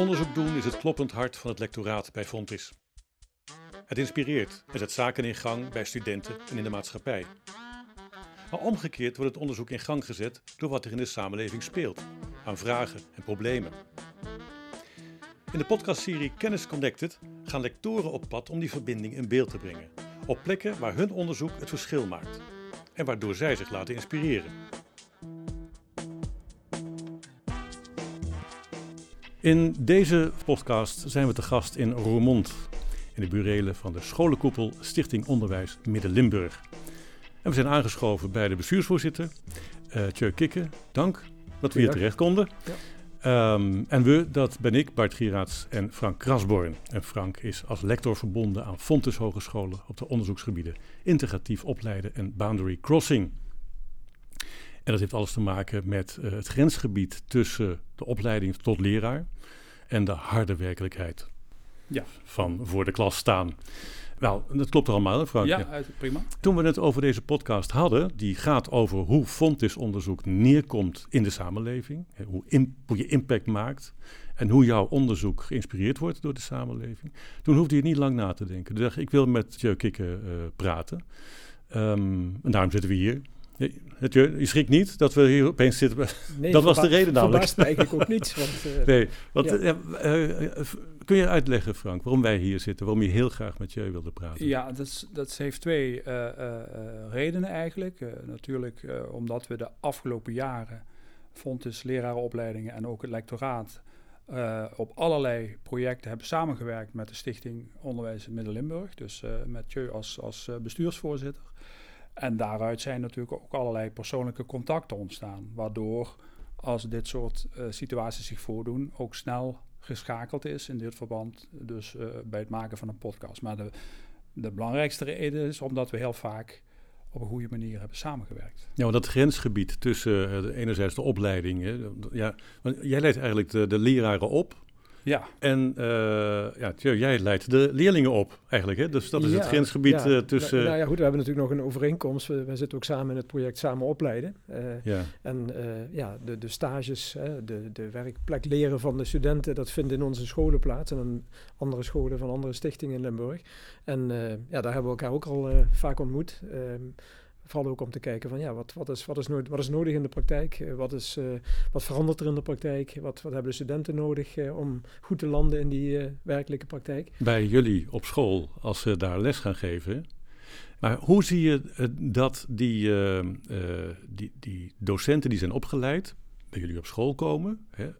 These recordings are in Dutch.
Onderzoek doen is het kloppend hart van het lectoraat bij Fontis. Het inspireert en zet zaken in gang bij studenten en in de maatschappij. Maar omgekeerd wordt het onderzoek in gang gezet door wat er in de samenleving speelt, aan vragen en problemen. In de podcastserie Kennis Connected gaan lectoren op pad om die verbinding in beeld te brengen, op plekken waar hun onderzoek het verschil maakt en waardoor zij zich laten inspireren. In deze podcast zijn we te gast in Roermond, in de burelen van de scholenkoepel Stichting Onderwijs Midden-Limburg. En we zijn aangeschoven bij de bestuursvoorzitter, uh, Tjeu Kikke. Dank dat we hier terecht konden. Ja. Ehm, en we, dat ben ik, Bart Gieraerts en Frank Krasborn. En Frank is als lector verbonden aan Fontes Hogescholen op de onderzoeksgebieden integratief opleiden en boundary crossing. En dat heeft alles te maken met uh, het grensgebied tussen de opleiding tot leraar en de harde werkelijkheid ja. van voor de klas staan. Wel, dat klopt allemaal, Frank. Ja, prima. Toen we het over deze podcast hadden, die gaat over hoe Fontis-onderzoek neerkomt in de samenleving, hoe, hoe, je impact maakt en hoe jouw onderzoek geïnspireerd wordt door de samenleving. Toen hoefde je niet lang na te denken. Toen dacht ik, ik wil met Kikke uh, praten. Um, en daarom zitten we hier. Je, je schrikt niet dat we hier opeens zitten. Nee, dat was de reden namelijk. Dat eigenlijk ook niet. Want, uh, nee, want, ja. uh, kun je uitleggen, Frank, waarom wij hier zitten? Waarom je heel graag met je wilde praten? Ja, dat, dat heeft twee redenen eigenlijk. natuurlijk omdat we de afgelopen jaren, Fontes lerarenopleidingen en ook het lectoraat... op allerlei projecten hebben samengewerkt met de Stichting Onderwijs in Midden-Limburg. Dus met je als, als bestuursvoorzitter. En daaruit zijn natuurlijk ook allerlei persoonlijke contacten ontstaan. Waardoor als dit soort uh, situaties zich voordoen, ook snel geschakeld is in dit verband. Dus uh, bij het maken van een podcast. Maar de, de belangrijkste reden is omdat we heel vaak op een goede manier hebben samengewerkt. Ja, want dat grensgebied tussen uh, enerzijds de opleiding. Hè, ja, want jij leidt eigenlijk de leraren op. Ja. En uh, ja, jij leidt de leerlingen op eigenlijk, hè? Dus dat is het grensgebied ja. uh, tussen... Nou, nou, ja, goed, we hebben natuurlijk nog een overeenkomst. We, we zitten ook samen in het project Samen Opleiden. Uh, ja. En ja, de, de stages, de, de werkplek leren van de studenten, dat vindt in onze scholen plaats. En andere scholen van andere stichtingen in Limburg. En ja, daar hebben we elkaar ook al vaak ontmoet. Vooral ook om te kijken van ja, wat, wat, is, wat, is, nodig, wat is nodig in de praktijk? Eh, wat, is, uh, wat verandert er in de praktijk? Wat, wat hebben de studenten nodig uh, om goed te landen in die werkelijke praktijk? Bij jullie op school, als ze daar les gaan geven. Maar hoe zie je dat die, die, die docenten die zijn opgeleid, bij jullie op school komen hè,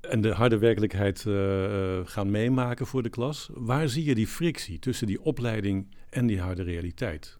en de harde werkelijkheid gaan meemaken voor de klas? Waar zie je die frictie tussen die opleiding en die harde realiteit?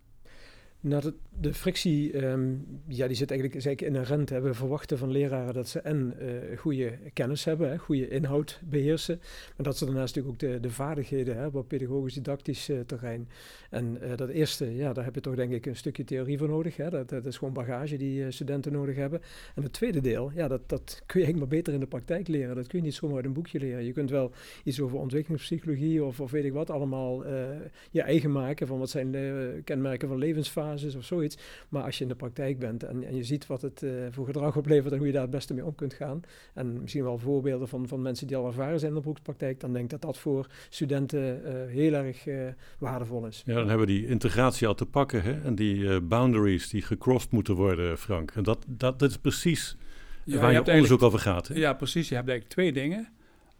De, frictie, um, ja, die zit eigenlijk zeker inherent. Hè. We verwachten van leraren dat ze en uh, goede kennis hebben, hè, goede inhoud beheersen, maar dat ze daarnaast natuurlijk ook de, de vaardigheden hebben op pedagogisch-didactisch uh, terrein. En uh, dat eerste, ja, daar heb je toch denk ik een stukje theorie voor nodig. Hè. Dat, dat is gewoon bagage die studenten nodig hebben. En het tweede deel, ja, dat, dat kun je eigenlijk maar beter in de praktijk leren. Dat kun je niet zomaar uit een boekje leren. Je kunt wel iets over ontwikkelingspsychologie of, of weet ik wat allemaal je eigen maken van wat zijn kenmerken van of zoiets. Maar als je in de praktijk bent en, en je ziet wat het uh, voor gedrag oplevert en hoe je daar het beste mee om kunt gaan. En misschien wel voorbeelden van, van mensen die al ervaren zijn in de beroepspraktijk. Dan denk ik dat dat voor studenten uh, heel erg uh, waardevol is. Ja, dan hebben we die integratie al te pakken. Hè? En die boundaries die gecrossed moeten worden, Frank. En dat, dat, dat is precies ja, waar je, je onderzoek over gaat. Hè? Ja, precies. Je hebt eigenlijk twee dingen.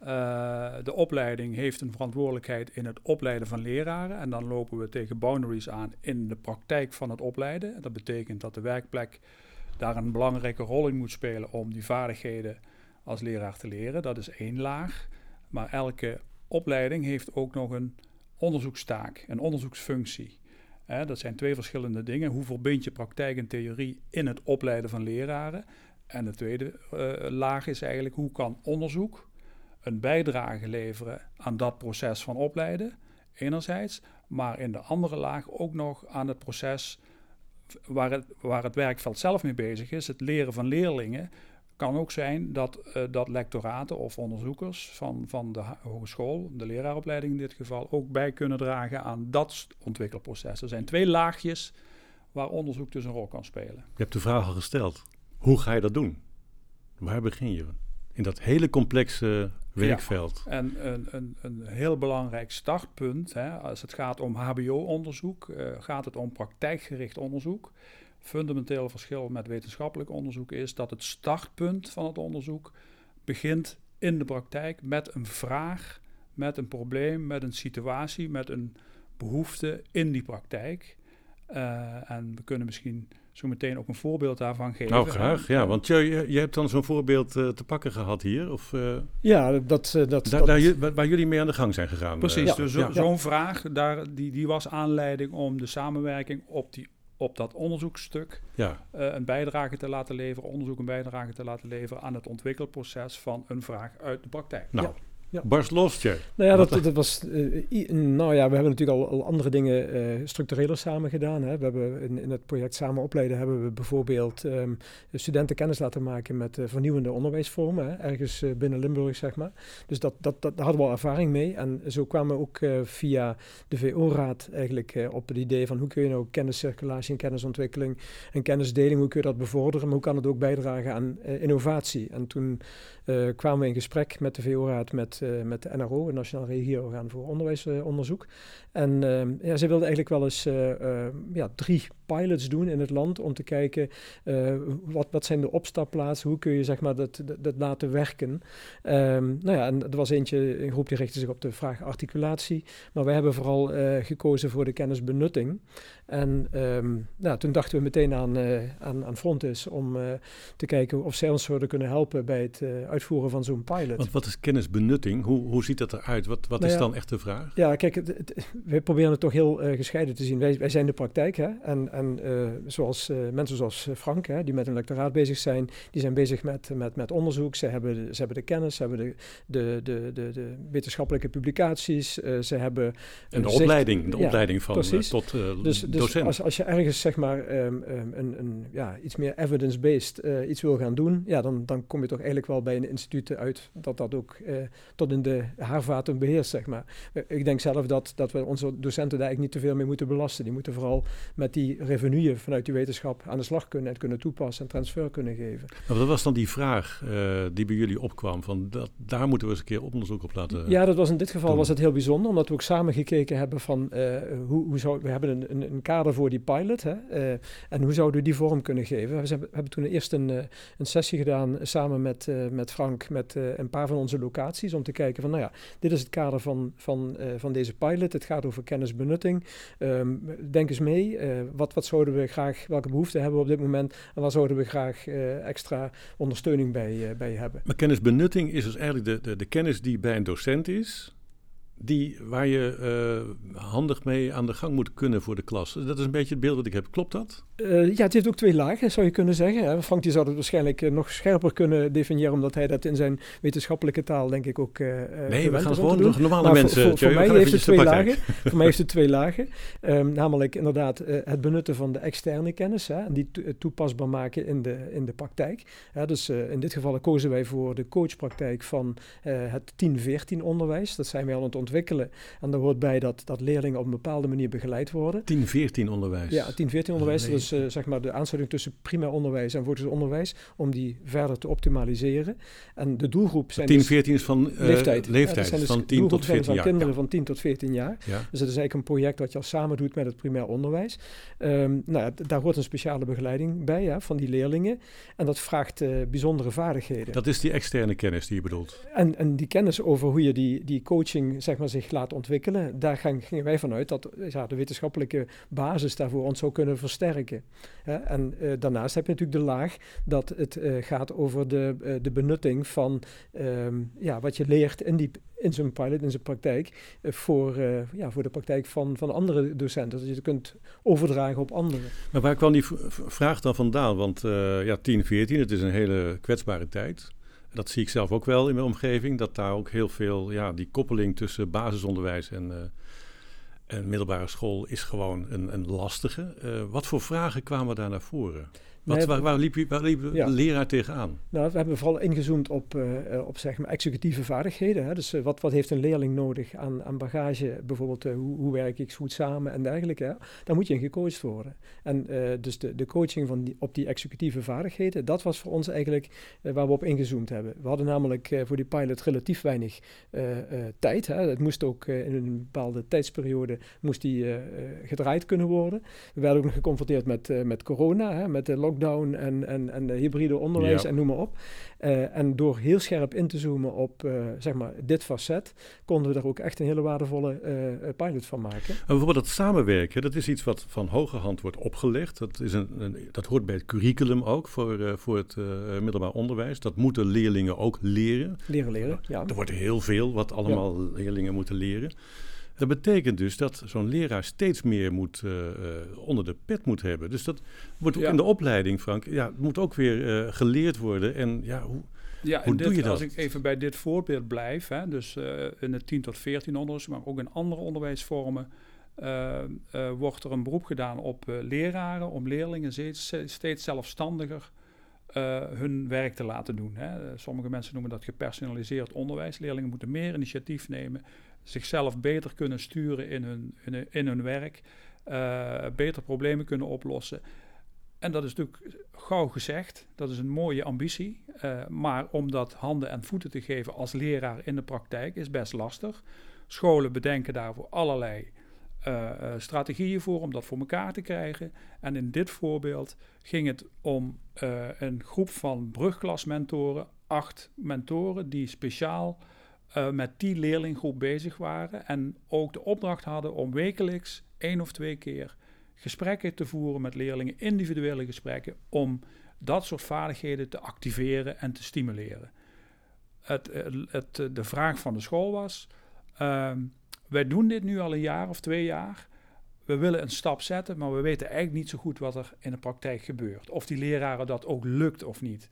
Uh, de opleiding heeft een verantwoordelijkheid in het opleiden van leraren. En dan lopen we tegen boundaries aan in de praktijk van het opleiden. Dat betekent dat de werkplek daar een belangrijke rol in moet spelen om die vaardigheden als leraar te leren. Dat is één laag. Maar elke opleiding heeft ook nog een onderzoekstaak, een onderzoeksfunctie. dat zijn twee verschillende dingen. Hoe verbind je praktijk en theorie in het opleiden van leraren? En de tweede uh, laag is eigenlijk hoe kan onderzoek een bijdrage leveren aan dat proces van opleiden, enerzijds, maar in de andere laag ook nog aan het proces waar het, waar het werkveld zelf mee bezig is, het leren van leerlingen. Kan ook zijn dat, uh, dat lectoraten of onderzoekers van, van de hogeschool, de leraaropleiding in dit geval, ook bij kunnen dragen aan dat ontwikkelproces. Er zijn twee laagjes waar onderzoek dus een rol kan spelen. Je hebt de vraag al gesteld. Hoe ga je dat doen? Waar begin je? In dat hele complexe werkveld. en een, een, een heel belangrijk startpunt, hè, als het gaat om HBO-onderzoek, uh, gaat het om praktijkgericht onderzoek. Fundamenteel verschil met wetenschappelijk onderzoek is dat het startpunt van het onderzoek begint in de praktijk met een vraag, met een probleem, met een situatie, met een behoefte in die praktijk. Uh, en we kunnen misschien zo meteen ook een voorbeeld daarvan geven. Nou, graag. Ja, want je, je hebt dan zo'n voorbeeld uh, te pakken gehad hier? Of, uh, ja, dat... Uh, dat, daar, daar, waar, waar jullie mee aan de gang zijn gegaan. Precies, ja. dus zo, zo'n vraag, daar, die, die was aanleiding om de samenwerking op, die, op dat onderzoekstuk ja. een bijdrage te laten leveren, onderzoek een bijdrage te laten leveren aan het ontwikkelproces van een vraag uit de praktijk. Nou, ja. Barst Nou ja, dat, dat was. Uh, nou ja, we hebben natuurlijk al, al andere dingen uh, structureler samen gedaan. Hè. We hebben in, in, het project Samen Opleiden hebben we bijvoorbeeld um, studenten kennis laten maken met uh, vernieuwende onderwijsvormen. Hè, ergens binnen Limburg, zeg maar. Dus dat, dat, dat, daar hadden we al ervaring mee. En zo kwamen we ook via de VO-raad eigenlijk op het idee van hoe kun je nou kenniscirculatie en kennisontwikkeling en kennisdeling, hoe kun je dat bevorderen, maar hoe kan het ook bijdragen aan innovatie. En toen kwamen we in gesprek met de VO-raad met uh, met de NRO, het Nationaal Regieorgaan voor Onderwijsonderzoek. en ehm, ja, ze wilden eigenlijk wel eens eh, eh, ja, drie pilots doen in het land om te kijken wat, wat zijn de opstapplaatsen, hoe kun je zeg maar, dat, dat, laten werken. Um, nou ja, en er was eentje, een groep die richtte zich op de vraag articulatie, maar wij hebben vooral gekozen voor de kennisbenutting. En nou, toen dachten we meteen aan, aan, aan Frontis om te kijken of zij ons zouden kunnen helpen bij het uitvoeren van zo'n pilot. Want wat is kennisbenutting? Hoe, hoe ziet dat eruit? Wat, wat nou is dan echt de vraag? Ja, kijk, het, we proberen het toch heel uh, gescheiden te zien. Wij, wij zijn de praktijk, hè? En, en uh, zoals uh, mensen zoals Frank, hè, die met een lectoraat bezig zijn, die zijn bezig met, met, met onderzoek. Ze hebben, de, ze hebben de kennis, ze hebben de, de, de, de, de wetenschappelijke publicaties, ze hebben... En de opleiding, de opleiding van tot dus, dus Als, als je ergens, zeg maar, um, um, een, een, ja, iets meer evidence-based iets wil gaan doen, ja, dan, dan kom je toch eigenlijk wel bij een instituut uit dat dat ook tot in de haarvaten beheerst, zeg maar. Eh, ik denk zelf dat, dat we onze docenten daar eigenlijk niet te veel mee moeten belasten. Die moeten vooral met die revenueën vanuit die wetenschap aan de slag kunnen en kunnen toepassen en transfer kunnen geven. Maar wat was dan die vraag uh, die bij jullie opkwam? Van dat, daar moeten we eens een keer onderzoek op laten Ja, dat was in dit geval was het heel bijzonder, omdat we ook samen gekeken hebben van uh, hoe, hoe zou, we hebben een, een, een kader voor die pilot hè, uh, en hoe zouden we die vorm kunnen geven. We hebben, hebben toen eerst een, een sessie gedaan samen met, met Frank, met een paar van onze locaties om te kijken van, nou ja, dit is het kader van, van, uh, van deze pilot. Het gaat over kennisbenutting. Um, denk eens mee, uh, wat, wat zouden we graag, welke behoeften hebben we op dit moment en waar zouden we graag uh, extra ondersteuning bij, bij hebben. Maar kennisbenutting is dus eigenlijk de, de, de kennis die bij een docent is, die, waar je uh, handig mee aan de gang moet kunnen voor de klas. Dat is een beetje het beeld wat ik heb. Klopt dat? Uh, ja, het heeft ook twee lagen, zou je kunnen zeggen. Frank die zou het waarschijnlijk uh, nog scherper kunnen definiëren, omdat hij dat in zijn wetenschappelijke taal, denk ik, ook. nee, we gaan gewoon nog normale mensen. Voor, voor, mij heeft het twee lagen. voor mij heeft het twee lagen. Um, namelijk inderdaad het benutten van de externe kennis hè, en die to toepasbaar maken in de, in de praktijk. Dus in dit geval kozen wij voor de coachpraktijk van het 10-14 onderwijs. Dat zijn wij al aan het ontwikkelen. En daar hoort bij dat, dat leerlingen op een bepaalde manier begeleid worden. 10-14 onderwijs? Ja, 10-14 onderwijs. Dat is uh, zeg maar de aansluiting tussen primair onderwijs en voortgezet onderwijs. Om die verder te optimaliseren. En de doelgroep zijn 10-14 dus is van uh, leeftijd. leeftijd dus van 10 tot 14 van jaar. kinderen van 10 tot 14 jaar. Ja. Dus dat is eigenlijk een project wat je al samen doet met het primair onderwijs. Um, nou ja, daar hoort een speciale begeleiding bij ja, van die leerlingen. En dat vraagt uh, bijzondere vaardigheden. Dat is die externe kennis die je bedoelt? En, en die kennis over hoe je die, die coaching zeg maar, zich laat ontwikkelen, daar gaan, gingen wij vanuit dat ja, de wetenschappelijke basis daarvoor ons zou kunnen versterken. Hè? En uh, daarnaast heb je natuurlijk de laag dat het uh, gaat over de, uh, de benutting van um, ja, wat je leert in, die, in zijn pilot, in zijn praktijk, voor, ja, voor de praktijk van, van andere docenten. Dat je het kunt overdragen op anderen. Maar waar kwam die vraag dan vandaan? Want ja, 10, 14, het is een hele kwetsbare tijd dat zie ik zelf ook wel in mijn omgeving, dat daar ook heel veel, ja, die koppeling tussen basisonderwijs en, uh, en middelbare school is gewoon een, een lastige. Uh, wat voor vragen kwamen daar naar voren? Wat, waar, waar, liep, je, waar liep de leraar tegenaan? Nou, we hebben vooral ingezoomd op, uh, op zeg maar executieve vaardigheden. Hè? Dus uh, wat, wat heeft een leerling nodig aan, aan bagage? Bijvoorbeeld, hoe, hoe, werk ik goed samen en dergelijke. Hè? Daar moet je in gecoacht worden. En dus de, de coaching van die, op die executieve vaardigheden, dat was voor ons eigenlijk waar we op ingezoomd hebben. We hadden namelijk voor die pilot relatief weinig tijd. Hè? Het moest ook in een bepaalde tijdsperiode moest die, gedraaid kunnen worden. We werden ook nog geconfronteerd met, met corona, hè? met de lockdown en, en, en hybride onderwijs en noem maar op. En door heel scherp in te zoomen op zeg maar dit facet, konden we er ook echt een hele waardevolle pilot van maken. En bijvoorbeeld dat samenwerken, dat is iets wat van hoge hand wordt opgelegd. Dat, is een, een dat hoort bij het curriculum ook voor, voor het middelbaar onderwijs. Dat moeten leerlingen ook leren. Leren leren, ja. Er wordt heel veel wat allemaal leerlingen moeten leren. Dat betekent dus dat zo'n leraar steeds meer moet, uh, onder de pet moet hebben. Dus dat wordt ook in de opleiding, Frank, ja, moet ook weer uh, geleerd worden. En ja, hoe, ja, hoe doe je dat? Als ik even bij dit voorbeeld blijf, hè, dus in het 10 tot 14 onderwijs, maar ook in andere onderwijsvormen, wordt er een beroep gedaan op leraren om leerlingen steeds, steeds zelfstandiger hun werk te laten doen. Hè. Sommige mensen noemen dat gepersonaliseerd onderwijs. Leerlingen moeten meer initiatief nemen, zichzelf beter kunnen sturen in hun, in hun, werk, uh, beter problemen kunnen oplossen. En dat is natuurlijk gauw gezegd, dat is een mooie ambitie. Uh, maar om dat handen en voeten te geven als leraar in de praktijk is best lastig. Scholen bedenken daarvoor allerlei uh, strategieën voor om dat voor elkaar te krijgen. En in dit voorbeeld ging het om een groep van brugklasmentoren, acht mentoren die speciaal uh, met die leerlinggroep bezig waren. En ook de opdracht hadden om wekelijks één of twee keer gesprekken te voeren met leerlingen, individuele gesprekken, om dat soort vaardigheden te activeren en te stimuleren. Het, het, de vraag van de school was: uh, wij doen dit nu al een jaar of twee jaar. We willen een stap zetten, maar we weten eigenlijk niet zo goed wat er in de praktijk gebeurt. Of die leraren dat ook lukt of niet.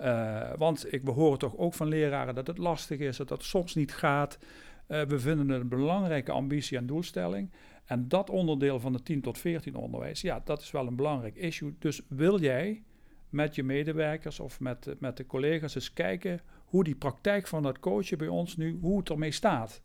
Uh, want ik, we horen toch ook van leraren dat het lastig is, dat dat soms niet gaat. Uh, we vinden het een belangrijke ambitie en doelstelling. En dat onderdeel van de 10 tot 14 onderwijs, ja, dat is wel een belangrijk issue. Dus wil jij met je medewerkers of met, met de collega's eens kijken hoe die praktijk van dat coachen bij ons nu, hoe het ermee staat?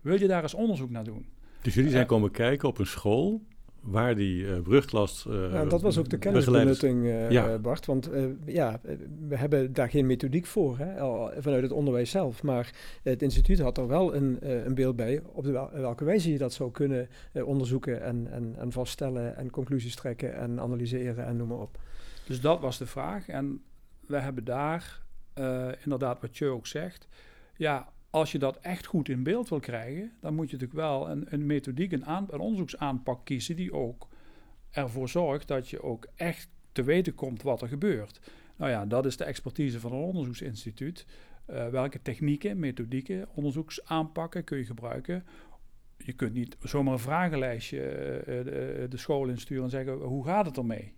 Wil je daar eens onderzoek naar doen? Dus jullie zijn uh, komen kijken op een school waar die uh, brugklast uh, ja, Dat was ook de kennisbenutting, uh, ja. Bart. Want ja, we hebben daar geen methodiek voor hè, vanuit het onderwijs zelf. Maar het instituut had er wel een, een beeld bij op de wel, welke wijze je dat zou kunnen onderzoeken en, en, en vaststellen en conclusies trekken en analyseren en noem maar op. Dus dat was de vraag. En we hebben daar inderdaad wat je ook zegt. Ja, als je dat echt goed in beeld wil krijgen, dan moet je natuurlijk wel een, een methodiek, een, een onderzoeksaanpak kiezen die ook ervoor zorgt dat je ook echt te weten komt wat er gebeurt. Nou ja, dat is de expertise van een onderzoeksinstituut. Uh, welke technieken, methodieken, onderzoeksaanpakken kun je gebruiken? Je kunt niet zomaar een vragenlijstje uh, de, de, school insturen en zeggen hoe gaat het ermee?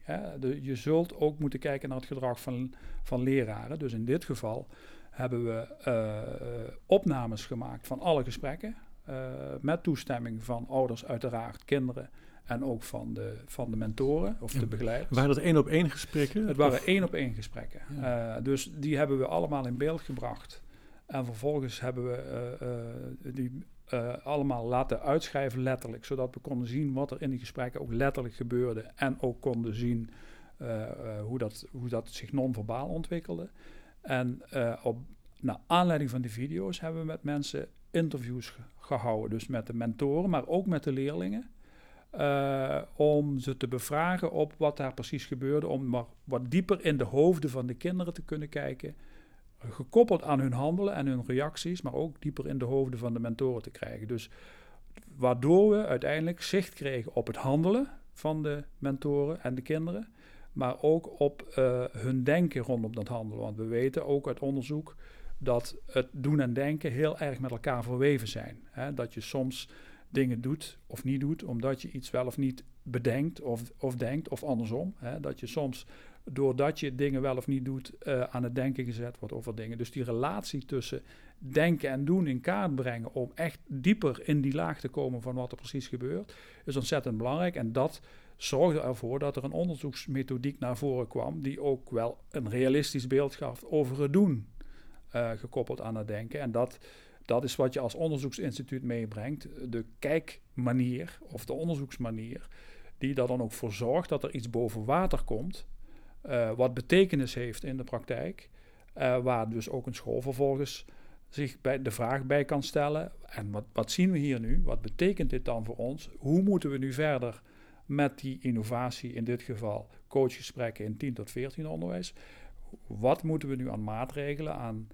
Je zult ook moeten kijken naar het gedrag van, van leraren. Dus in dit geval hebben we uh, opnames gemaakt van alle gesprekken. Uh, met toestemming van ouders, uiteraard, kinderen en ook van de, van de mentoren of de begeleiders. Waren dat één op één gesprekken? Het waren één op één gesprekken. Ja. Uh, dus die hebben we allemaal in beeld gebracht. En vervolgens hebben we die allemaal laten uitschrijven letterlijk, zodat we konden zien wat er in die gesprekken ook letterlijk gebeurde en ook konden zien hoe, dat, hoe dat zich non-verbaal ontwikkelde. En uh, op naar aanleiding van die video's hebben we met mensen interviews gehouden. Dus met de mentoren, maar ook met de leerlingen. Uh, om ze te bevragen op wat daar precies gebeurde. Om maar wat dieper in de hoofden van de kinderen te kunnen kijken. Gekoppeld aan hun handelen en hun reacties, maar ook dieper in de hoofden van de mentoren te krijgen. Dus waardoor we uiteindelijk zicht kregen op het handelen van de mentoren en de kinderen maar ook op uh, hun denken rondom dat handelen. Want we weten ook uit onderzoek dat het doen en denken heel erg met elkaar verweven zijn. Hè? Dat je soms dingen doet of niet doet, omdat je iets wel of niet bedenkt of, of denkt, of andersom. Hè? Dat je soms, doordat je dingen wel of niet doet, uh, aan het denken gezet wordt over dingen. Dus die relatie tussen denken en doen in kaart brengen om echt dieper in die laag te komen van wat er precies gebeurt, is ontzettend belangrijk. En dat zorgde ervoor dat er een onderzoeksmethodiek naar voren kwam die ook wel een realistisch beeld gaf over het doen, uh, gekoppeld aan het denken. En dat, dat is wat je als onderzoeksinstituut meebrengt, de kijkmanier of de onderzoeksmanier, die er dan ook voor zorgt dat er iets boven water komt, uh, wat betekenis heeft in de praktijk, uh, waar dus ook een school vervolgens zich bij de vraag bij kan stellen. En wat, wat zien we hier nu? Wat betekent dit dan voor ons? Hoe moeten we nu verder met die innovatie, in dit geval coachgesprekken in 10 tot 14 onderwijs? Wat moeten we nu aan maatregelen, aan,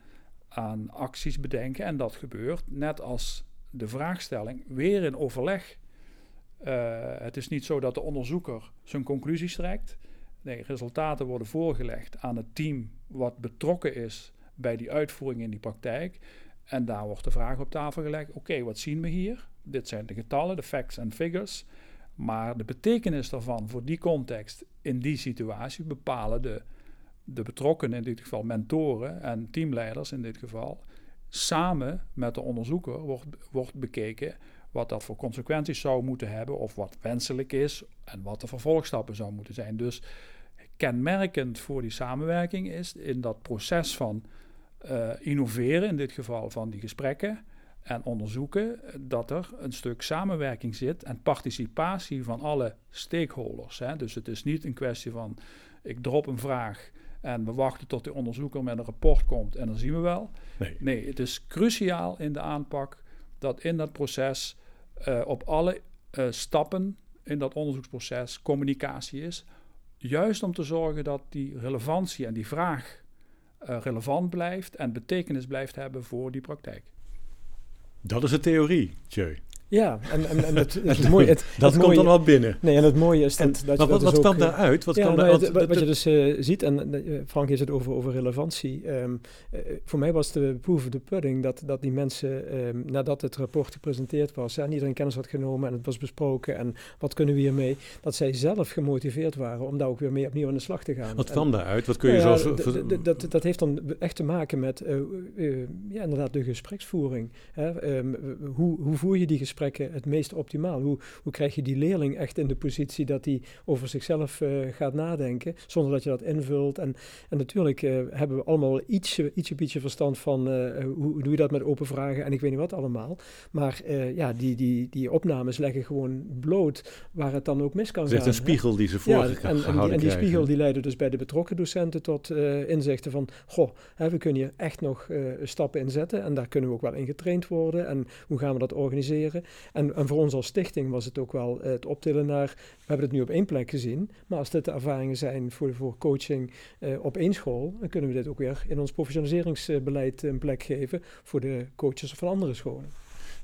aan acties bedenken? En dat gebeurt net als de vraagstelling weer in overleg. Uh, het is niet zo dat de onderzoeker zijn conclusies trekt. Nee, resultaten worden voorgelegd aan het team wat betrokken is bij die uitvoering in die praktijk. En daar wordt de vraag op tafel gelegd: oké, wat zien we hier? Dit zijn de getallen, de facts en figures. Maar de betekenis daarvan voor die context in die situatie bepalen de, de betrokkenen, in dit geval mentoren en teamleiders in dit geval, samen met de onderzoeker wordt, wordt bekeken wat dat voor consequenties zou moeten hebben of wat wenselijk is en wat de vervolgstappen zou moeten zijn. Dus kenmerkend voor die samenwerking is in dat proces van uh, innoveren, in dit geval van die gesprekken en onderzoeken, dat er een stuk samenwerking zit en participatie van alle stakeholders. Hè. Dus het is niet een kwestie van ik drop een vraag en we wachten tot de onderzoeker met een rapport komt en dan zien we wel. Nee, nee het is cruciaal in de aanpak dat in dat proces uh, op alle uh, stappen in dat onderzoeksproces communicatie is. Juist om te zorgen dat die relevantie en die vraag uh, relevant blijft en betekenis blijft hebben voor die praktijk. Dat is de theorie, Tjeu. Ja, en, en, en het, het, mooie, het, dat komt dan wel binnen. Nee, en het mooie is dat, dat maar wat, wat dus kwam daaruit? Wat, ja, kwam nou, daar, wat, je dus uh, ziet, en uh, Frank heeft het over, over relevantie. Um, uh, voor mij was de proof of the pudding dat, dat die mensen, um, nadat het rapport gepresenteerd was, en iedereen kennis had genomen en het was besproken en wat kunnen we hiermee, dat zij zelf gemotiveerd waren om daar ook weer mee opnieuw aan de slag te gaan. Wat kwam daaruit? Wat kun je nou zo... Dat, dat heeft dan echt te maken met, ja, inderdaad, de gespreksvoering. Hè? Um, hoe, hoe voer je die gesprekken het meest optimaal? Hoe, hoe krijg je die leerling echt in de positie dat hij over zichzelf uh, gaat nadenken, zonder dat je dat invult? En, en natuurlijk uh, hebben we allemaal ietsje, ietsje, ietsje verstand van uh, hoe, hoe, doe je dat met open vragen en ik weet niet wat allemaal. Maar ja, die, die, die opnames leggen gewoon bloot waar het dan ook mis kan gaan. Het is een spiegel die ze voor ja, en, en, die, en die spiegel die leidde dus bij de betrokken docenten tot inzichten van, goh, hè, we kunnen hier echt nog stappen in zetten en daar kunnen we ook wel in getraind worden en hoe gaan we dat organiseren? En, en voor ons als stichting was het ook wel het optillen naar, we hebben het nu op één plek gezien, maar als dit de ervaringen zijn voor, voor coaching uh, op één school, dan kunnen we dit ook weer in ons professionaliseringsbeleid een plek geven voor de coaches van andere scholen.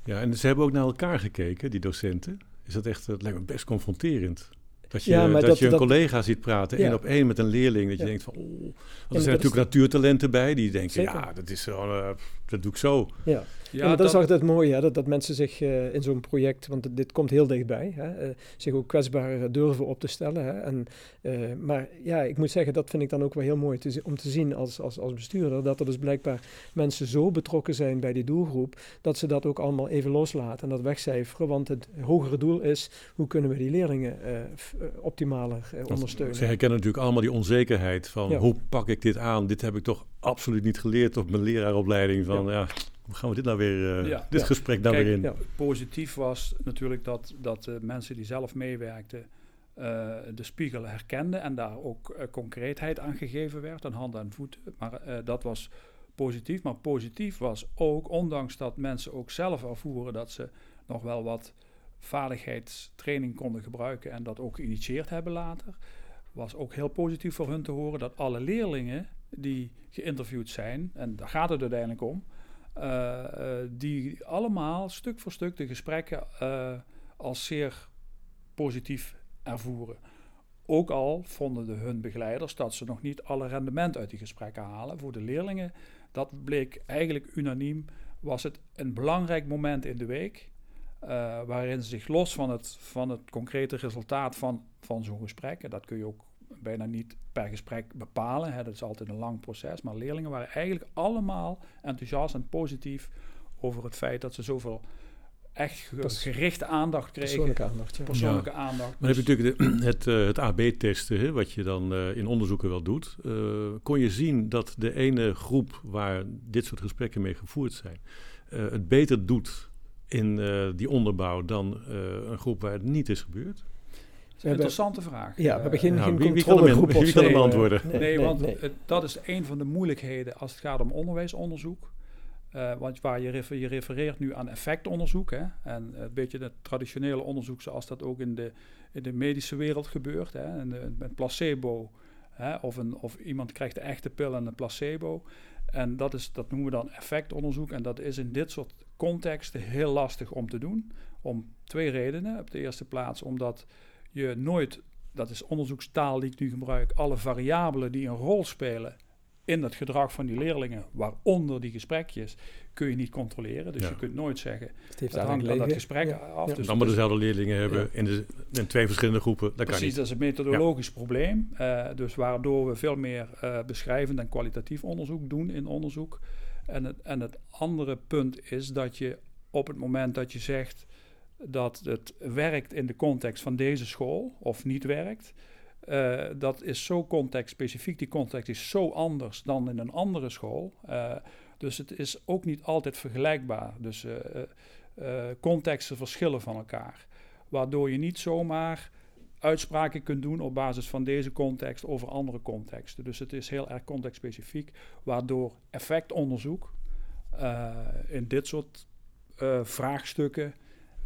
Ja, en ze hebben ook naar elkaar gekeken, die docenten. Is dat echt, dat lijkt me best confronterend. Dat je, ja, dat, dat je een dat, collega ziet praten, ja. één op één met een leerling. Dat je denkt van, oh. Want er zijn natuurlijk natuurtalenten bij die denken, Zeker. ja, dat is zo, uh, dat doe ik zo. Ja. Ja, ja dat, dat, is altijd het mooie, hè, dat, dat mensen zich uh, in zo'n project, want dit komt heel dichtbij, hè, uh, zich ook kwetsbaar durven op te stellen. Hè, en, uh, maar ja, ik moet zeggen, dat vind ik dan ook wel heel mooi te, om te zien als, als, als bestuurder, dat er dus blijkbaar mensen zo betrokken zijn bij die doelgroep, dat ze dat ook allemaal even loslaten en dat wegcijferen. Want het hogere doel is, hoe kunnen we die leerlingen optimaler ondersteunen. Ze herkennen natuurlijk allemaal die onzekerheid van, ja. hoe pak ik dit aan? Dit heb ik toch absoluut niet geleerd op mijn leraaropleiding van, ja, ja hoe gaan we dit nou weer, uh, ja, dit ja. gesprek nou Kijk, weer in? Ja, positief was natuurlijk dat, dat de mensen die zelf meewerkten uh, de spiegel herkenden en daar ook uh, concreetheid aan gegeven werd, aan handen en voeten. Maar dat was positief. Maar positief was ook, ondanks dat mensen ook zelf ervoeren dat ze nog wel wat vaardigheidstraining konden gebruiken en dat ook geïnitieerd hebben later, was ook heel positief voor hun te horen dat alle leerlingen die geïnterviewd zijn, en daar gaat het uiteindelijk om, uh, uh, die allemaal stuk voor stuk de gesprekken uh, als zeer positief ervoeren. Ook al vonden de hun begeleiders dat ze nog niet alle rendement uit die gesprekken halen. Voor de leerlingen, dat bleek eigenlijk unaniem, was het een belangrijk moment in de week. waarin ze zich los van het, van het concrete resultaat van, van zo'n gesprek, en dat kun je ook bijna niet per gesprek bepalen. Hè. Dat is altijd een lang proces. Maar leerlingen waren eigenlijk allemaal enthousiast en positief over het feit dat ze zoveel echt gerichte aandacht kregen. Persoonlijke aandacht, ja. Persoonlijke aandacht. Maar heb je natuurlijk de, het, uh, het AB-testen, wat je dan uh, in onderzoeken wel doet. Uh, kon je zien dat de ene groep waar dit soort gesprekken mee gevoerd zijn, het beter doet in die onderbouw dan een groep waar het niet is gebeurd? Een interessante vraag. Ja, we hebben geen, nou, geen wie, wie controlegroep kan hem, wie kan hem antwoorden? Nee, nee, want het, dat is een van de moeilijkheden als het gaat om onderwijsonderzoek. Uh, want waar je, refer, je, refereert nu aan effectonderzoek. Hè, en een beetje het traditionele onderzoek zoals dat ook in de, in de medische wereld gebeurt. Hè, en de, met placebo. Hè, of, een, of iemand krijgt de echte pil en een placebo. En dat, is, dat noemen we dan effectonderzoek. En dat is in dit soort contexten heel lastig om te doen. Om twee redenen. Op de eerste plaats omdat je nooit, dat is onderzoekstaal die ik nu gebruik, alle variabelen die een rol spelen in het gedrag van die leerlingen, waaronder die gesprekjes, kun je niet controleren. Dus Ja. je kunt nooit zeggen, Het heeft het hangt van dat gesprek Ja. af. Ja. Dus dan maar dezelfde leerlingen hebben Ja. in, de, in twee verschillende groepen. Dat kan Precies, niet. dat is een methodologisch probleem. Eh, dus waardoor we veel meer eh, beschrijvend en kwalitatief onderzoek doen in onderzoek. En het, en het andere punt is dat je op het moment dat je zegt dat het werkt in de context van deze school of niet werkt, eh, dat is zo contextspecifiek. Die context is zo anders dan in een andere school. Eh, dus het is ook niet altijd vergelijkbaar. Dus eh, contexten verschillen van elkaar. Waardoor je niet zomaar uitspraken kunt doen op basis van deze context over andere contexten. Dus het is heel erg contextspecifiek, waardoor effectonderzoek in dit soort vraagstukken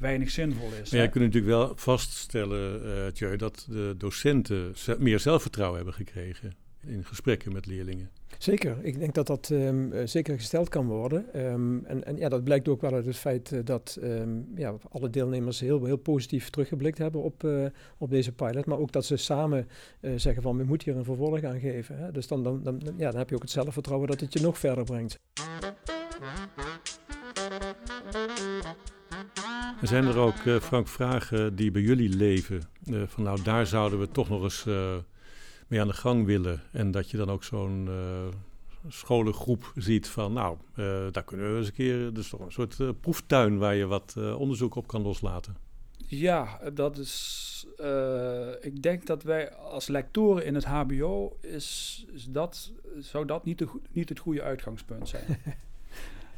weinig zinvol is. Maar jij hè. kunt natuurlijk wel vaststellen, eh Tjeu, dat de docenten meer zelfvertrouwen hebben gekregen in gesprekken met leerlingen. Zeker, ik denk dat dat ehm, eh, zeker gesteld kan worden. Ehm, en, en ja, dat blijkt ook wel uit het feit eh, dat ehm, ja, alle deelnemers heel, heel positief teruggeblikt hebben op, eh, op deze pilot. Maar ook dat ze samen eh, zeggen van we moeten hier een vervolg aan geven. Hè? Dus dan, dan, dan, ja, dan heb je ook het zelfvertrouwen dat het je nog verder brengt. En zijn er ook, eh, Frank, vragen die bij jullie leven? Eh, van nou, daar zouden we toch nog eens eh, mee aan de gang willen. En dat je dan ook zo'n eh, scholengroep ziet van, nou, eh, daar kunnen we eens een keer, dus toch een soort eh, proeftuin waar je wat eh, onderzoek op kan loslaten. Ja, dat is. eh, ik denk dat wij als lectoren in het HBO is, is dat, zou dat niet, de, niet het goede uitgangspunt zijn.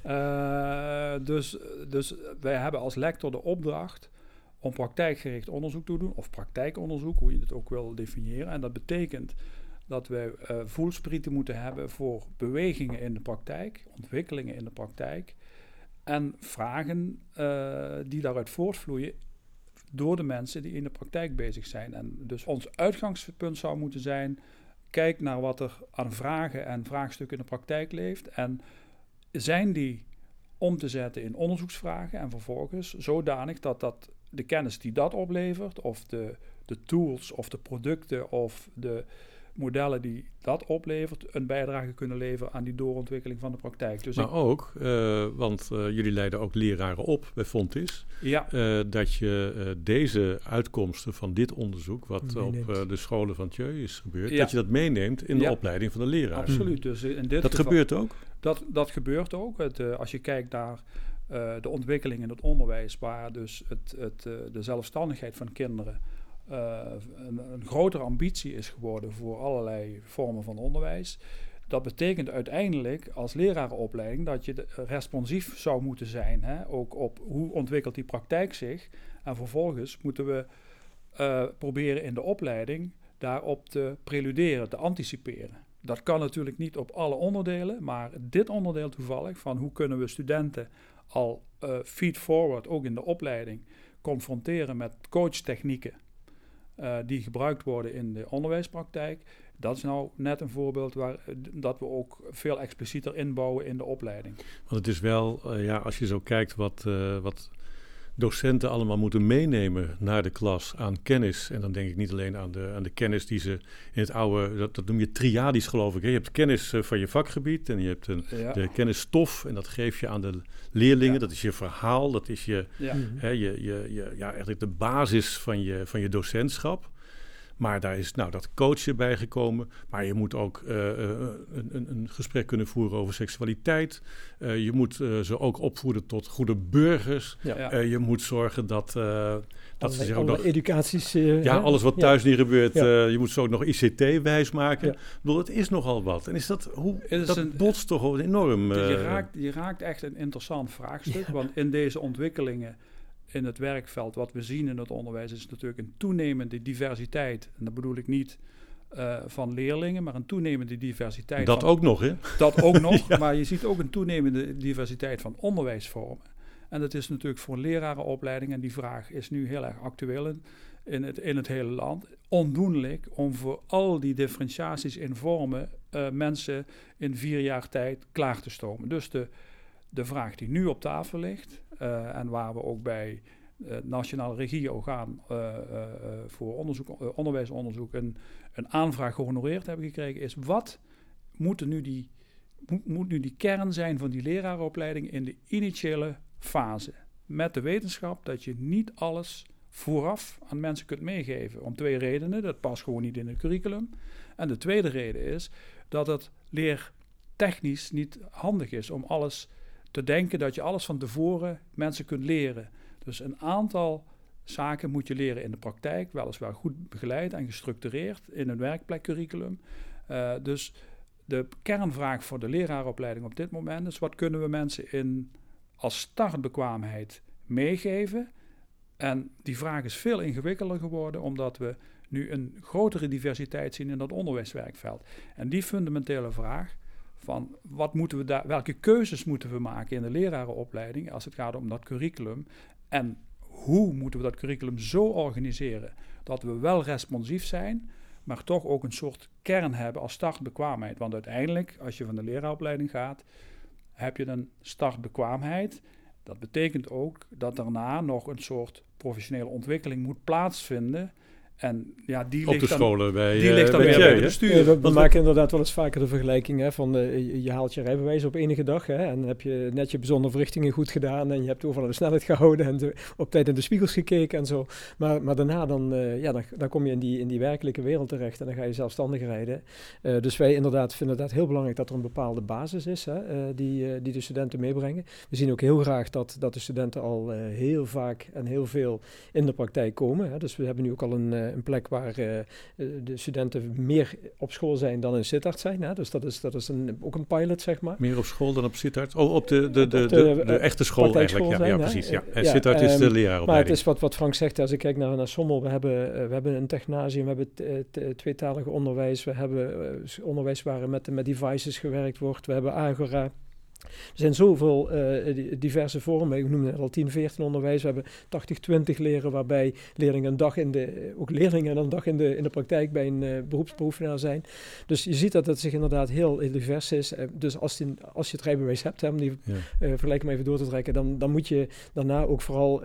Eh, dus, dus wij hebben als lector de opdracht om praktijkgericht onderzoek te doen, of praktijkonderzoek, hoe je het ook wil definiëren. En dat betekent dat wij eh voelsprieten moeten hebben voor bewegingen in de praktijk, ontwikkelingen in de praktijk en vragen eh, die daaruit voortvloeien door de mensen die in de praktijk bezig zijn. En dus ons uitgangspunt zou moeten zijn: kijk naar wat er aan vragen en vraagstukken in de praktijk leeft. En zijn die om te zetten in onderzoeksvragen en vervolgens zodanig dat, dat de kennis die dat oplevert, of de, de tools of de producten of de modellen die dat oplevert, een bijdrage kunnen leveren aan die doorontwikkeling van de praktijk. Dus maar ik- ook, eh, want eh, jullie leiden ook leraren op bij Fontis, ja, eh, dat je eh, deze uitkomsten van dit onderzoek, wat op Meeneemt. de scholen van Tjeu is gebeurd, Ja. dat je dat meeneemt in de Ja. opleiding van de leraar. absoluut. Dus in dit Dat geval- gebeurt ook. Dat, dat gebeurt ook. Het, eh, als je kijkt naar eh, de ontwikkeling in het onderwijs, waar dus het, het, eh, de zelfstandigheid van kinderen een, een grotere ambitie is geworden voor allerlei vormen van onderwijs. Dat betekent uiteindelijk als lerarenopleiding dat je responsief zou moeten zijn. Hè? Ook op hoe ontwikkelt die praktijk zich. En vervolgens moeten we proberen in de opleiding daarop te preluderen, te anticiperen. Dat kan natuurlijk niet op alle onderdelen, maar dit onderdeel toevallig van hoe kunnen we studenten al eh feed-forward, ook in de opleiding, confronteren met coachtechnieken eh, die gebruikt worden in de onderwijspraktijk. Dat is nou net een voorbeeld waar eh, dat we ook veel explicieter inbouwen in de opleiding. Want het is wel, ja, als je zo kijkt wat, wat docenten allemaal moeten meenemen naar de klas aan kennis. En dan denk ik niet alleen aan de, aan de kennis die ze in het oude, dat, dat noem je triadisch geloof ik. Hè? Je hebt kennis eh, van je vakgebied en je hebt een, Ja, de kennisstof en dat geef je aan de leerlingen. Ja. Dat is je verhaal, dat is je, ja. Hè, je, je, je, ja, eigenlijk de basis van je, van je docentschap. Maar daar is nou dat coachen bijgekomen. Maar je moet ook uh, een, een, een, gesprek kunnen voeren over seksualiteit. Uh, je moet ze ook opvoeden tot goede burgers. Ja. je moet zorgen dat, dat ze zich ook nog... educaties... ja, alles wat thuis niet gebeurt. je moet ze ook nog ICT wijs maken. Ik bedoel, het is nogal wat. En is dat... Hoe, is dat een, botst toch enorm... je, raakt, je raakt echt een interessant vraagstuk. Want in deze ontwikkelingen in het werkveld, wat we zien in het onderwijs, is natuurlijk een toenemende diversiteit. En dat bedoel ik niet uh, van leerlingen, maar een toenemende diversiteit. Dat ook nog, hè? Dat ook nog, maar je ziet ook een toenemende diversiteit van onderwijsvormen. En dat is natuurlijk voor lerarenopleiding, en die vraag is nu heel erg actueel in, in, het, in het hele land, ondoenlijk om voor al die differentiaties in vormen uh, mensen in vier jaar tijd klaar te stomen. Dus de, de vraag die nu op tafel ligt, uh, en waar we ook bij het Nationaal Regieorgaan uh, voor onderzoek, onderwijsonderzoek een, een aanvraag gehonoreerd hebben gekregen, is wat moet nu, die, moet, moet nu die kern zijn van die lerarenopleiding in de initiële fase? Met de wetenschap dat je niet alles vooraf aan mensen kunt meegeven. Om twee redenen. Dat past gewoon niet in het curriculum. En de tweede reden is dat het leertechnisch niet handig is om alles te denken dat je alles van tevoren mensen kunt leren. Dus een aantal zaken moet je leren in de praktijk, weliswaar goed begeleid en gestructureerd in een werkplekcurriculum. Uh, dus de kernvraag voor de leraaropleiding op dit moment is: wat kunnen we mensen in als startbekwaamheid meegeven? En die vraag is veel ingewikkelder geworden, omdat we nu een grotere diversiteit zien in dat onderwijswerkveld. En die fundamentele vraag, van wat moeten we daar, welke keuzes moeten we maken in de lerarenopleiding als het gaat om dat curriculum en hoe moeten we dat curriculum zo organiseren dat we wel responsief zijn, maar toch ook een soort kern hebben als startbekwaamheid. Want uiteindelijk, als je van de leraaropleiding gaat, heb je een startbekwaamheid. Dat betekent ook dat daarna nog een soort professionele ontwikkeling moet plaatsvinden en ja, die op ligt de scholen dan, bij, die ligt dan bij, weer bij de bestuur. we, maken inderdaad wel eens vaker de vergelijking hè, van uh, je haalt je rijbewijs op enige dag hè, en heb je net je bijzondere verrichtingen goed gedaan en je hebt overal de snelheid gehouden en op tijd in de spiegels gekeken en zo. Maar, maar daarna dan, uh, ja, dan, dan, kom je in die, in die werkelijke wereld terecht en dan ga je zelfstandig rijden. Uh, dus wij inderdaad vinden het heel belangrijk dat er een bepaalde basis is hè, die, die de studenten meebrengen. We zien ook heel graag dat, dat de studenten al heel vaak en heel veel in de praktijk komen. Hè. Dus we hebben nu ook al een een plek waar uh, de studenten meer op school zijn dan in Sittard zijn. Hè? Dus dat is, dat is een, ook een pilot, zeg maar. Meer op school dan op Sittard? Oh, op de, de, de, de, de, echte school eigenlijk. Ja, ja, precies. Ja. En Sittard is de leraaropleiding. Maar het is wat, wat Frank zegt, als ik kijk naar, naar Sommel, we hebben, we hebben een technasium, we hebben tweetalig onderwijs, we hebben onderwijs waar met, met devices gewerkt wordt, we hebben Agora. Er zijn zoveel uh, diverse vormen. Ik noemde al 10, 14 onderwijs. We hebben 80, 20 leren waarbij leerlingen een dag in de, ook leerlingen een dag in de, in de praktijk bij een uh, beroepsbeoefenaar zijn. Dus je ziet dat het zich inderdaad heel, heel divers is. Uh, dus als, die, als je het rijbewijs hebt, hè, om die ja. vergelijking even door te trekken, dan, dan moet je daarna ook vooral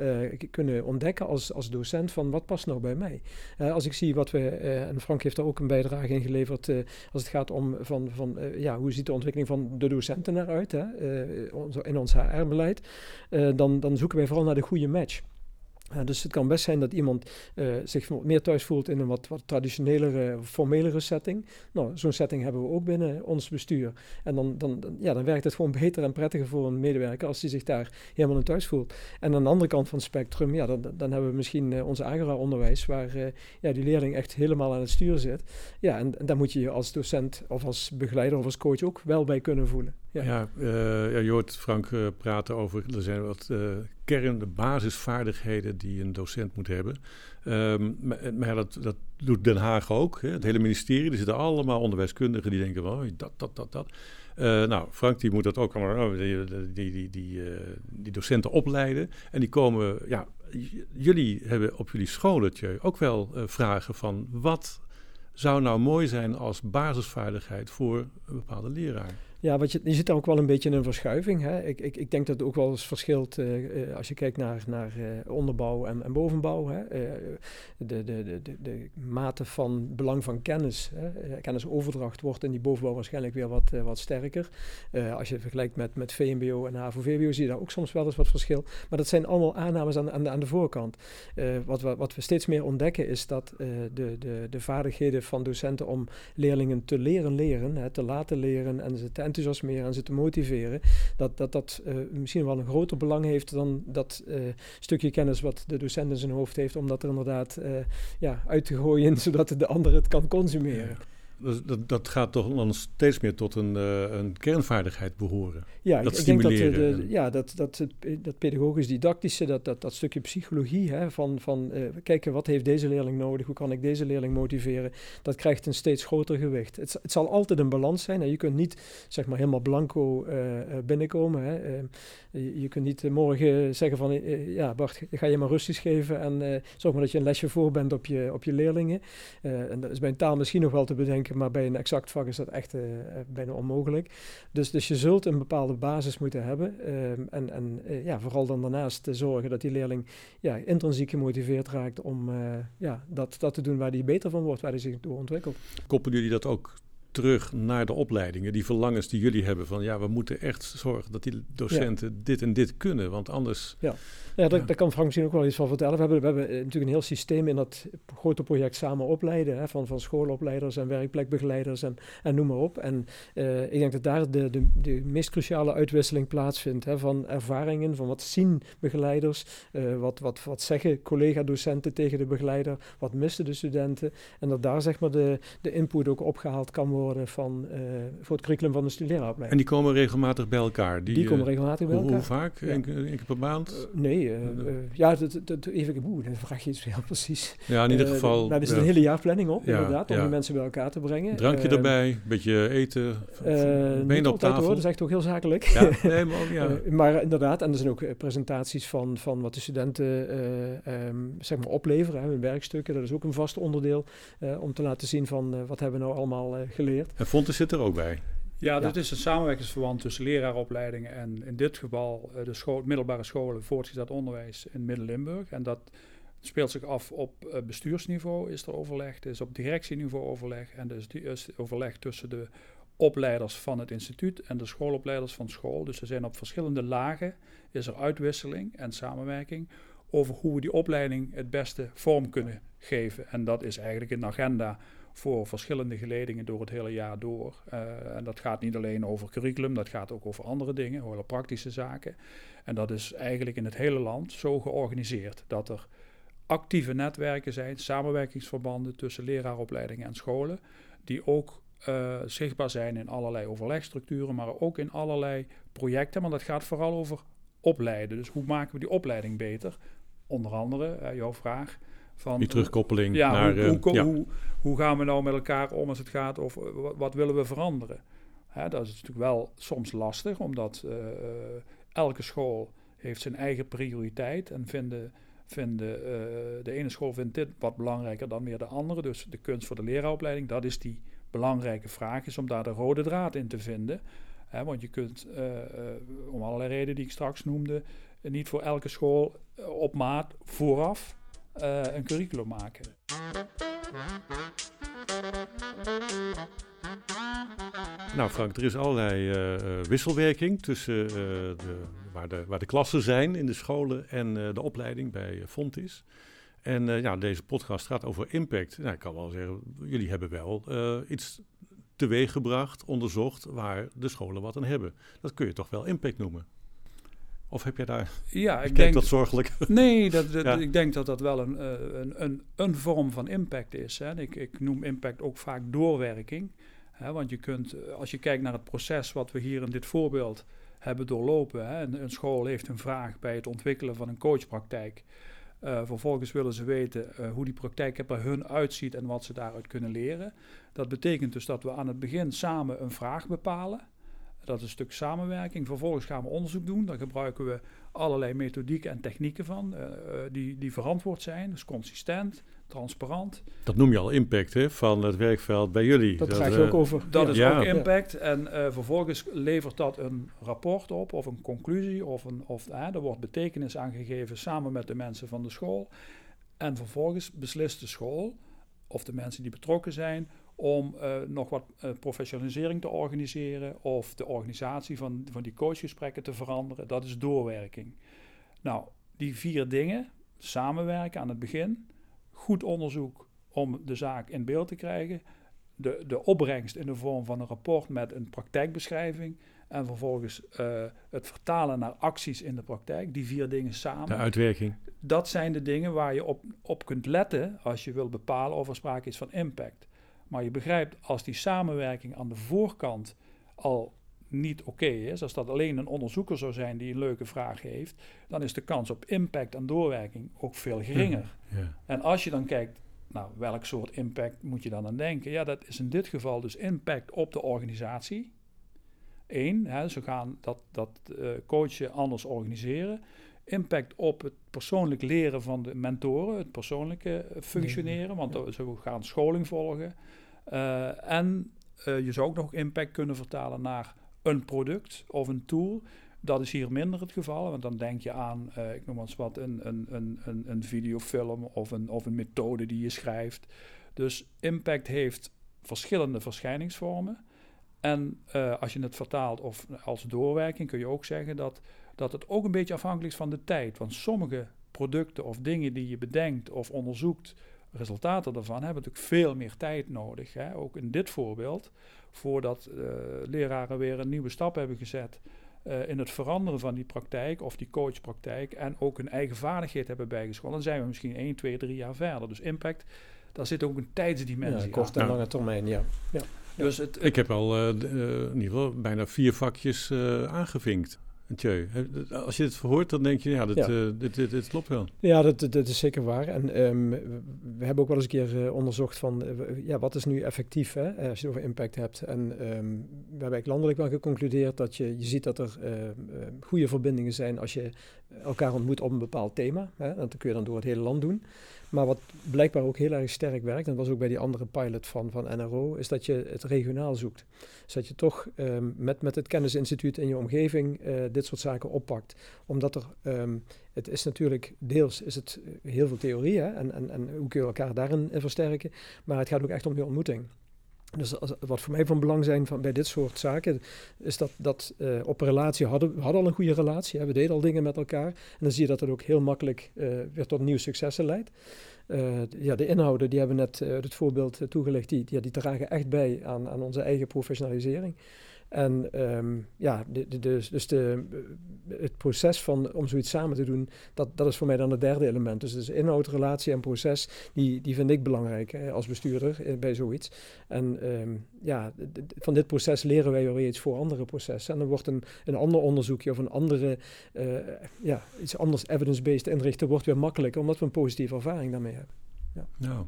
kunnen ontdekken als, als docent van wat past nou bij mij. als ik zie wat we, en Frank heeft daar ook een bijdrage in geleverd, als het gaat om van, van ja, hoe ziet de ontwikkeling van de docenten eruit, hè? Uh, in ons HR-beleid, uh, dan, dan zoeken wij vooral naar de goede match. Dus het kan best zijn dat iemand zich meer thuis voelt in een wat, wat traditionelere, formelere setting. Nou, zo'n setting hebben we ook binnen ons bestuur. En dan, dan, ja, dan werkt het gewoon beter en prettiger voor een medewerker als hij zich daar helemaal in thuis voelt. En aan de andere kant van het spectrum, ja, dan, dan hebben we misschien uh, onze Agora-onderwijs, waar ja, die leerling echt helemaal aan het stuur zit. Ja, en, en daar moet je je als docent of als begeleider of als coach ook wel bij kunnen voelen. Ja, ja, ja je hoort Frank praten over, er zijn wat kern, de basisvaardigheden die een docent moet hebben. Um, maar, dat, dat, doet Den Haag ook. Hè. Het hele ministerie, er zitten allemaal onderwijskundigen die denken, oh, dat, dat, dat, dat. Uh, nou, Frank die moet dat ook allemaal, oh, die, die, die, die, uh, die, docenten opleiden. En die komen, ja, jullie hebben op jullie scholetje ook wel uh, vragen van wat zou nou mooi zijn als basisvaardigheid voor een bepaalde leraar? Ja, wat je, je zit daar ook wel een beetje in een verschuiving. Hè? Ik, ik, ik denk dat het ook wel eens verschilt uh, als je kijkt naar, naar uh, onderbouw en, en bovenbouw. Hè? De, de, de, de, mate van belang van kennis, hè? kennisoverdracht wordt in die bovenbouw waarschijnlijk weer wat, wat sterker. als je vergelijkt met, met VMBO en HAVO-VWO zie je daar ook soms wel eens wat verschil. Maar dat zijn allemaal aannames aan, aan, de, aan de voorkant. wat, we, wat we steeds meer ontdekken is dat de, de, de vaardigheden van docenten om leerlingen te leren leren, hè, te laten leren en ze enthousiasmeren en ze te motiveren, dat dat, dat uh, misschien wel een groter belang heeft dan dat uh, stukje kennis wat de docent in zijn hoofd heeft, om dat er inderdaad uh, ja, uit te gooien, zodat de ander het kan consumeren. Dat, dat gaat toch dan steeds meer tot een, uh, een kernvaardigheid behoren. Ja, dat ik, denk dat, de, ja, dat, dat, het, dat pedagogisch-didactische, dat, dat, dat stukje psychologie, hè, van, van uh, kijken wat heeft deze leerling nodig, hoe kan ik deze leerling motiveren, dat krijgt een steeds groter gewicht. Het, het zal altijd een balans zijn. Hè. Je kunt niet zeg maar helemaal blanco uh, binnenkomen. Hè. Je, je, kunt niet morgen zeggen van, ja Bart, ga je maar rustjes geven en zorg maar dat je een lesje voor bent op je, op je leerlingen. en dat is bij een taal misschien nog wel te bedenken maar bij een exact vak is dat echt uh, bijna onmogelijk. Dus, dus je zult een bepaalde basis moeten hebben. Ehm, en en uh, ja, vooral dan daarnaast te zorgen dat die leerling ja, intrinsiek gemotiveerd raakt om ja, dat, dat te doen waar hij beter van wordt, waar hij zich door ontwikkelt. Koppelen jullie dat ook terug naar de opleidingen, die verlangens die jullie hebben van ja, we moeten echt zorgen dat die docenten dit en dit kunnen, want anders... Ja, ja, daar, daar, kan Frank misschien ook wel iets van vertellen. We hebben, we hebben eh, natuurlijk een heel systeem in dat grote project samen opleiden, hè, van, van schoolopleiders en werkplekbegeleiders en, en noem maar op. En uh, ik denk dat daar de, de, de meest cruciale uitwisseling plaatsvindt hè, van ervaringen, van wat zien begeleiders, uh, wat, wat, wat zeggen collega-docenten tegen de begeleider, wat missen de studenten en dat daar zeg maar de, de input ook opgehaald kan worden van, uh, voor het curriculum van de studeeropleiding. En die komen regelmatig bij elkaar? Die, die komen regelmatig bij elkaar. Hoe vaak? Ja. Eén keer per maand? nee, uh, ja, dat, dat, even, boe, dan vraag je iets heel precies. Ja, in ieder eh, geval. nou, er zit een hele jaarplanning op, inderdaad, om die mensen bij elkaar te brengen. Drankje erbij, een beetje eten, benen op tafel. Hoor, dat is echt ook heel zakelijk. Ja, nee, maar, ja. maar inderdaad, en er zijn ook presentaties van, van wat de studenten um, zeg maar opleveren, hun werkstukken. Dat is ook een vast onderdeel om te laten zien van wat hebben we nou allemaal geleerd. En Fontes zit er ook bij. Ja, dit is een samenwerkingsverband tussen leraaropleidingen en in dit geval de school, middelbare scholen voortgezet onderwijs in Midden-Limburg. En dat speelt zich af op uh, bestuursniveau, is er overleg, er is op directieniveau overleg en er is, is overleg tussen de opleiders van het instituut en de schoolopleiders van school. Dus er zijn op verschillende lagen, is er uitwisseling en samenwerking over hoe we die opleiding het beste vorm kunnen geven. En dat is eigenlijk een agenda voor verschillende geledingen door het hele jaar door. Uh, en dat gaat niet alleen over curriculum, dat gaat ook over andere dingen, hele praktische zaken. En dat is eigenlijk in het hele land zo georganiseerd dat er actieve netwerken zijn, samenwerkingsverbanden tussen leraaropleidingen en scholen, die ook uh, zichtbaar zijn in allerlei overlegstructuren, maar ook in allerlei projecten. Maar dat gaat vooral over opleiden. Dus hoe maken we die opleiding beter? Onder andere, uh, jouw vraag, van, die terugkoppeling ja, naar... Hoe, hoe, hoe, hoe, gaan we nou met elkaar om als het gaat over wat, wat willen we veranderen? Hè, dat is natuurlijk wel soms lastig, omdat uh, elke school heeft zijn eigen prioriteit en vinden, vinden uh, de ene school vindt dit wat belangrijker dan weer de andere. Dus de kunst voor de leraaropleiding, dat is die belangrijke vraag, is om daar de rode draad in te vinden. Hè, want je kunt, om allerlei redenen die ik straks noemde, niet voor elke school op maat vooraf uh, een curriculum maken. Nou Frank, er is allerlei uh, wisselwerking tussen de, waar, de, waar de klassen zijn in de scholen en de opleiding bij Fontis. En ja, deze podcast gaat over impact. Nou, ik kan wel zeggen, jullie hebben wel iets teweeggebracht, onderzocht waar de scholen wat aan hebben. Dat kun je toch wel impact noemen? Of heb je daar... Ja, ik, denk dat zorgelijk. Nee, dat, ik denk dat dat wel een, een, een, een vorm van impact is. Hè. Ik, ik noem impact ook vaak doorwerking. Hè, want je kunt, als je kijkt naar het proces wat we hier in dit voorbeeld hebben doorlopen. Hè, een, een school heeft een vraag bij het ontwikkelen van een coachpraktijk. Uh, vervolgens willen ze weten uh, hoe die praktijk er bij hun uitziet en wat ze daaruit kunnen leren. Dat betekent dus dat we aan het begin samen een vraag bepalen. Dat is een stuk samenwerking. Vervolgens gaan we onderzoek doen. Daar gebruiken we allerlei methodieken en technieken van uh, die, die verantwoord zijn. Dus consistent, transparant. Dat noem je al impact hè, van het werkveld bij jullie. Dat, dat je ook over. Dat is ook impact. En uh, vervolgens levert dat een rapport op of een conclusie. Of, een, of er wordt betekenis aangegeven samen met de mensen van de school. En vervolgens beslist de school of de mensen die betrokken zijn om uh, nog wat uh, professionalisering te organiseren of de organisatie van, van die coachgesprekken te veranderen. Dat is doorwerking. Nou, die vier dingen, samenwerken aan het begin, goed onderzoek om de zaak in beeld te krijgen, de, de opbrengst in de vorm van een rapport met een praktijkbeschrijving en vervolgens uh, het vertalen naar acties in de praktijk, die vier dingen samen. De uitwerking. Dat zijn de dingen waar je op, op kunt letten als je wil bepalen of er sprake is van impact. Maar je begrijpt, als die samenwerking aan de voorkant al niet oké is, als dat alleen een onderzoeker zou zijn die een leuke vraag heeft, dan is de kans op impact en doorwerking ook veel geringer. Ja. En als je dan kijkt, nou, welk soort impact moet je dan aan denken? Ja, dat is in dit geval dus impact op de organisatie. Eén, hè, ze gaan dat, dat uh, coachen anders organiseren. Impact op het persoonlijk leren van de mentoren, het persoonlijke eh, functioneren, want ze gaan scholing volgen. Uh, en uh, je zou ook nog impact kunnen vertalen naar een product of een tool. Dat is hier minder het geval, want dan denk je aan, uh, ik noem maar eens wat, een, een, een, een, videofilm of een, of een methode die je schrijft. Dus impact heeft verschillende verschijningsvormen. En als je het vertaalt of als doorwerking kun je ook zeggen dat, dat het ook een beetje afhankelijk is van de tijd. Want sommige producten of dingen die je bedenkt of onderzoekt resultaten daarvan hebben natuurlijk veel meer tijd nodig. Hè? Ook in dit voorbeeld, voordat uh, leraren weer een nieuwe stap hebben gezet uh, in het veranderen van die praktijk of die coachpraktijk en ook hun eigen vaardigheid hebben bijgeschoold, dan zijn we misschien 1, 2, 3 jaar verder. Dus impact, daar zit ook een tijdsdimensie ja, korte en lange termijn, ja. ja. Dus het, ik heb al uh, in ieder geval bijna vier vakjes aangevinkt. Tjeu, als je dit verhoort, dan denk je, ja, dit, ja. Uh, dit, dit, dit, klopt wel. Ja, dat, dat is zeker waar. En um, we hebben ook wel eens een keer uh, onderzocht van, uh, ja, wat is nu effectief hè, als je het over impact hebt. En um, we hebben eigenlijk landelijk wel geconcludeerd dat je, je ziet dat er goede verbindingen zijn als je elkaar ontmoet op een bepaald thema. Hè, dat kun je dan door het hele land doen. Maar wat blijkbaar ook heel erg sterk werkt, en dat was ook bij die andere pilot van, van NRO, is dat je het regionaal zoekt. Dus dat je toch um, met, met het kennisinstituut in je omgeving uh, dit soort zaken oppakt. Omdat er, um, het is natuurlijk, deels is het heel veel theorie, en, en, en hoe kun je elkaar daarin versterken, maar het gaat ook echt om die ontmoeting. Dus wat voor mij van belang zijn van, bij dit soort zaken, is dat, dat uh, op relatie hadden we hadden al een goede relatie. We deden al dingen met elkaar. En dan zie je dat het ook heel makkelijk uh, weer tot nieuwe successen leidt. Uh, ja, de inhouden, die hebben net het voorbeeld toegelicht, die, die, die dragen echt bij aan, aan onze eigen professionalisering. En um, ja, de, dus, de, het proces van, om zoiets samen te doen, dat, dat is voor mij dan het derde element. Dus, dus inhoud, relatie en proces, die, die vind ik belangrijk als bestuurder eh, bij zoiets. En um, ja, van dit proces leren wij weer iets voor andere processen. En dan wordt een, een ander onderzoekje of een andere, uh, ja, iets anders evidence-based inrichten, wordt weer makkelijker, omdat we een positieve ervaring daarmee hebben. Ja. Nou,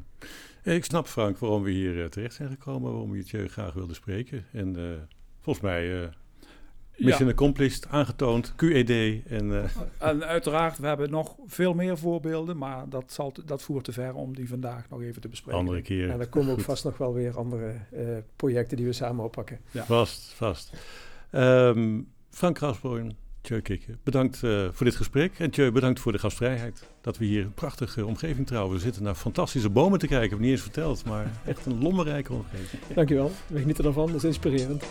ik snap Frank waarom we hier uh, terecht zijn gekomen, waarom je het je graag wilde spreken. En volgens mij uh, mission ja. accomplished, aangetoond, QED. En, uh. en uiteraard, we hebben nog veel meer voorbeelden, maar dat, zal dat voert te ver om die vandaag nog even te bespreken. Andere keer. En er komen ook vast nog wel weer andere uh, projecten die we samen oppakken. Ja. Vast, vast. Um, Frank Grasborn, Tjeu Kikke, bedankt uh, voor dit gesprek. En Tjeu, bedankt voor de gastvrijheid. Dat we hier een prachtige omgeving trouwen. We zitten naar fantastische bomen te kijken. Ik heb niet eens verteld, maar echt een lommerrijke omgeving. Dankjewel. We genieten ervan. Dat is inspirerend.